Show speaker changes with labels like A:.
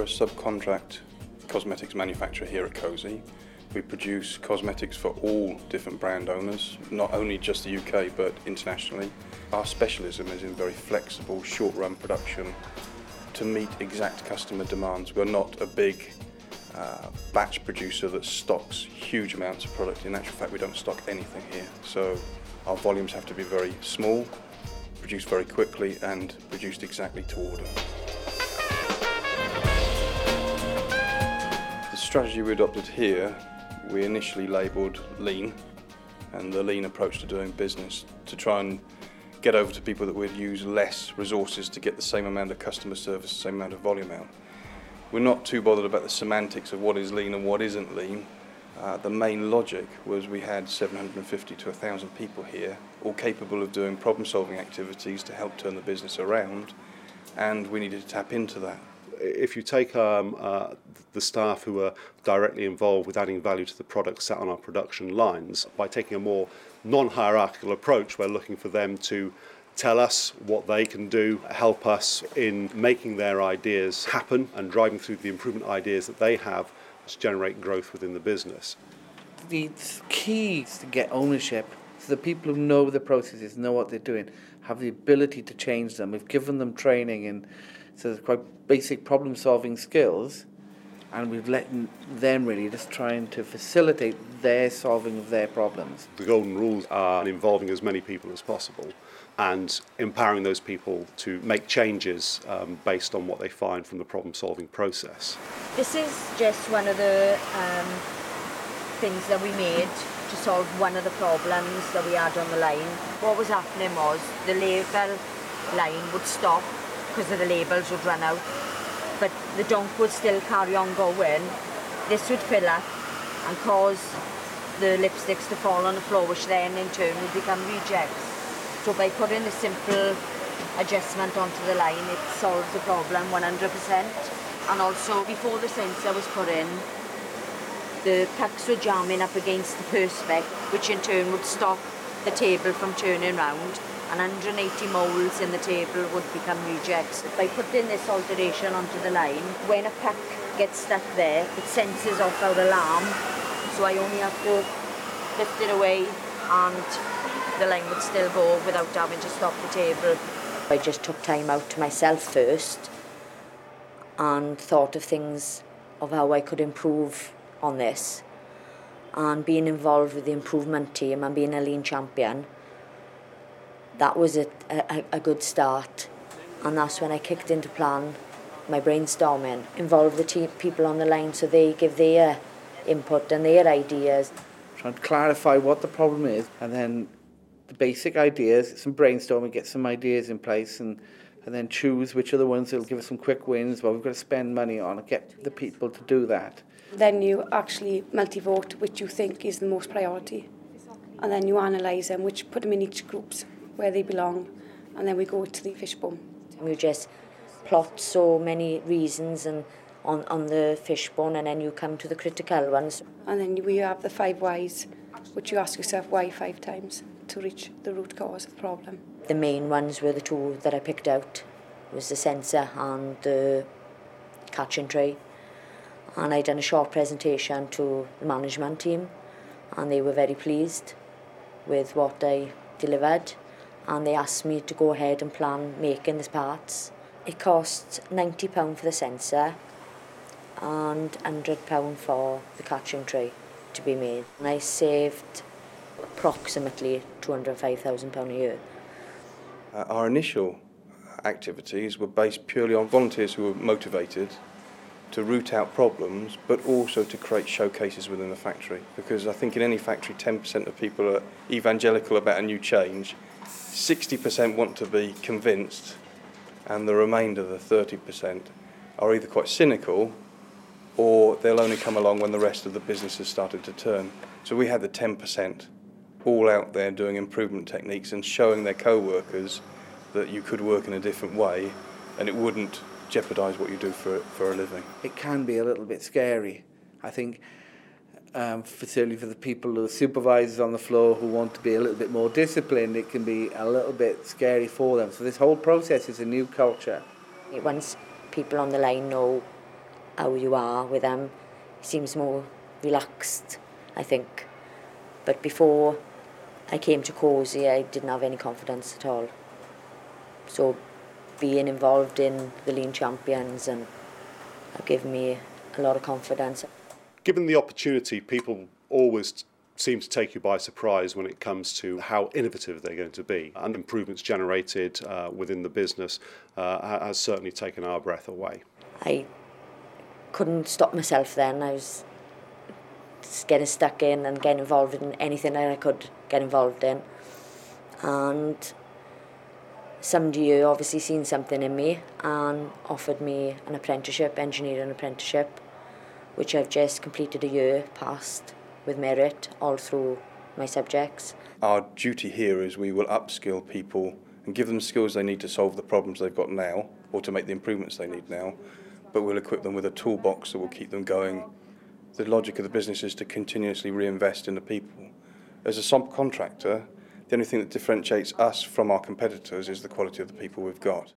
A: we're a subcontract cosmetics manufacturer here at Cozy. We produce cosmetics for all different brand owners, not only just the UK but internationally. Our specialism is in very flexible, short run production to meet exact customer demands. We're not a big uh, batch producer that stocks huge amounts of product. In actual fact, we don't stock anything here. So our volumes have to be very small, produced very quickly, and produced exactly to order. Strategy we adopted here, we initially labelled lean and the lean approach to doing business to try and get over to people that would use less resources to get the same amount of customer service, same amount of volume out. We're not too bothered about the semantics of what is lean and what isn't lean. Uh, the main logic was we had 750 to 1,000 people here, all capable of doing problem solving activities to help turn the business around, and we needed to tap into that.
B: If you take um, uh, the staff who are directly involved with adding value to the products set on our production lines, by taking a more non-hierarchical approach, we're looking for them to tell us what they can do, help us in making their ideas happen and driving through the improvement ideas that they have to generate growth within the business.
C: The key is to get ownership so the people who know the processes, know what they're doing, have the ability to change them. We've given them training and so there's quite basic problem solving skills and we've let them really just trying to facilitate their solving of their problems.
B: The golden rules are involving as many people as possible and empowering those people to make changes um, based on what they find from the problem solving process.
D: This is just one of the um, things that we made to solve one of the problems that we had on the line. What was happening was the label line would stop because of the labels would run out but the dunk would still carry on going. This would fill up and cause the lipsticks to fall on the floor, which then in turn would become rejects. So by putting a simple adjustment onto the line, it solves the problem 100%. And also, before the sensor was put in, the pucks were jamming up against the perspex, which in turn would stop the table from turning round and 180 moles in the table would become rejects. By putting this alteration onto the line, when a pack gets stuck there, it senses off our alarm, so I only have to lift it away and the line would still go without having to stop the table. I just took time out to myself first and thought of things of how I could improve on this and being involved with the improvement team and being a lean champion that was a, a, a good start. And that's when I kicked into plan my brainstorming, involve the team, people on the line so they give their input and their ideas.
C: Trying to clarify what the problem is and then the basic ideas, some brainstorming, get some ideas in place and and then choose which are the ones that will give us some quick wins, what we've got to spend money on, get the people to do that.
E: Then you actually multi-vote which you think is the most priority. And then you analyse them, which put them in each groups where they belong, and then we go to the fishbone.
D: We just plot so many reasons and on, on the fishbone, and then you come to the critical ones.
E: And then we have the five whys, which you ask yourself why five times to reach the root cause of the problem.
D: The main ones were the two that I picked out, was the sensor and the catching tray. And I done a short presentation to the management team, and they were very pleased with what I delivered and they asked me to go ahead and plan making the parts. It cost £90 for the sensor and £100 for the catching tray to be made. And I saved approximately £205,000 a year.
A: Uh, our initial activities were based purely on volunteers who were motivated to root out problems, but also to create showcases within the factory. Because I think in any factory, 10% of people are evangelical about a new change, 60% want to be convinced, and the remainder, the 30%, are either quite cynical or they'll only come along when the rest of the business has started to turn. So we had the 10% all out there doing improvement techniques and showing their co workers that you could work in a different way and it wouldn't jeopardise what you do for, for a living.
C: It can be a little bit scary. I think um, for certainly for the people, the supervisors on the floor who want to be a little bit more disciplined, it can be a little bit scary for them. So this whole process is a new culture.
D: Once people on the line know
F: how you are with them. He seems more relaxed, I think. But before I came to Cozy, I didn't have any confidence at all. So being involved in the Lean Champions and have given me a lot of confidence.
B: Given the opportunity, people always seem to take you by surprise when it comes to how innovative they're going to be. And improvements generated uh, within the business uh, has certainly taken our breath away.
F: I couldn't stop myself then. I was getting stuck in and getting involved in anything that I could get involved in. And somebody obviously seen something in me and offered me an apprenticeship, engineering apprenticeship, which I've just completed a year past with merit all through my subjects.
A: Our duty here is we will upskill people and give them skills they need to solve the problems they've got now or to make the improvements they need now, but we'll equip them with a toolbox that will keep them going. The logic of the business is to continuously reinvest in the people. As a subcontractor, the only thing that differentiates us from our competitors is the quality of the people we've got.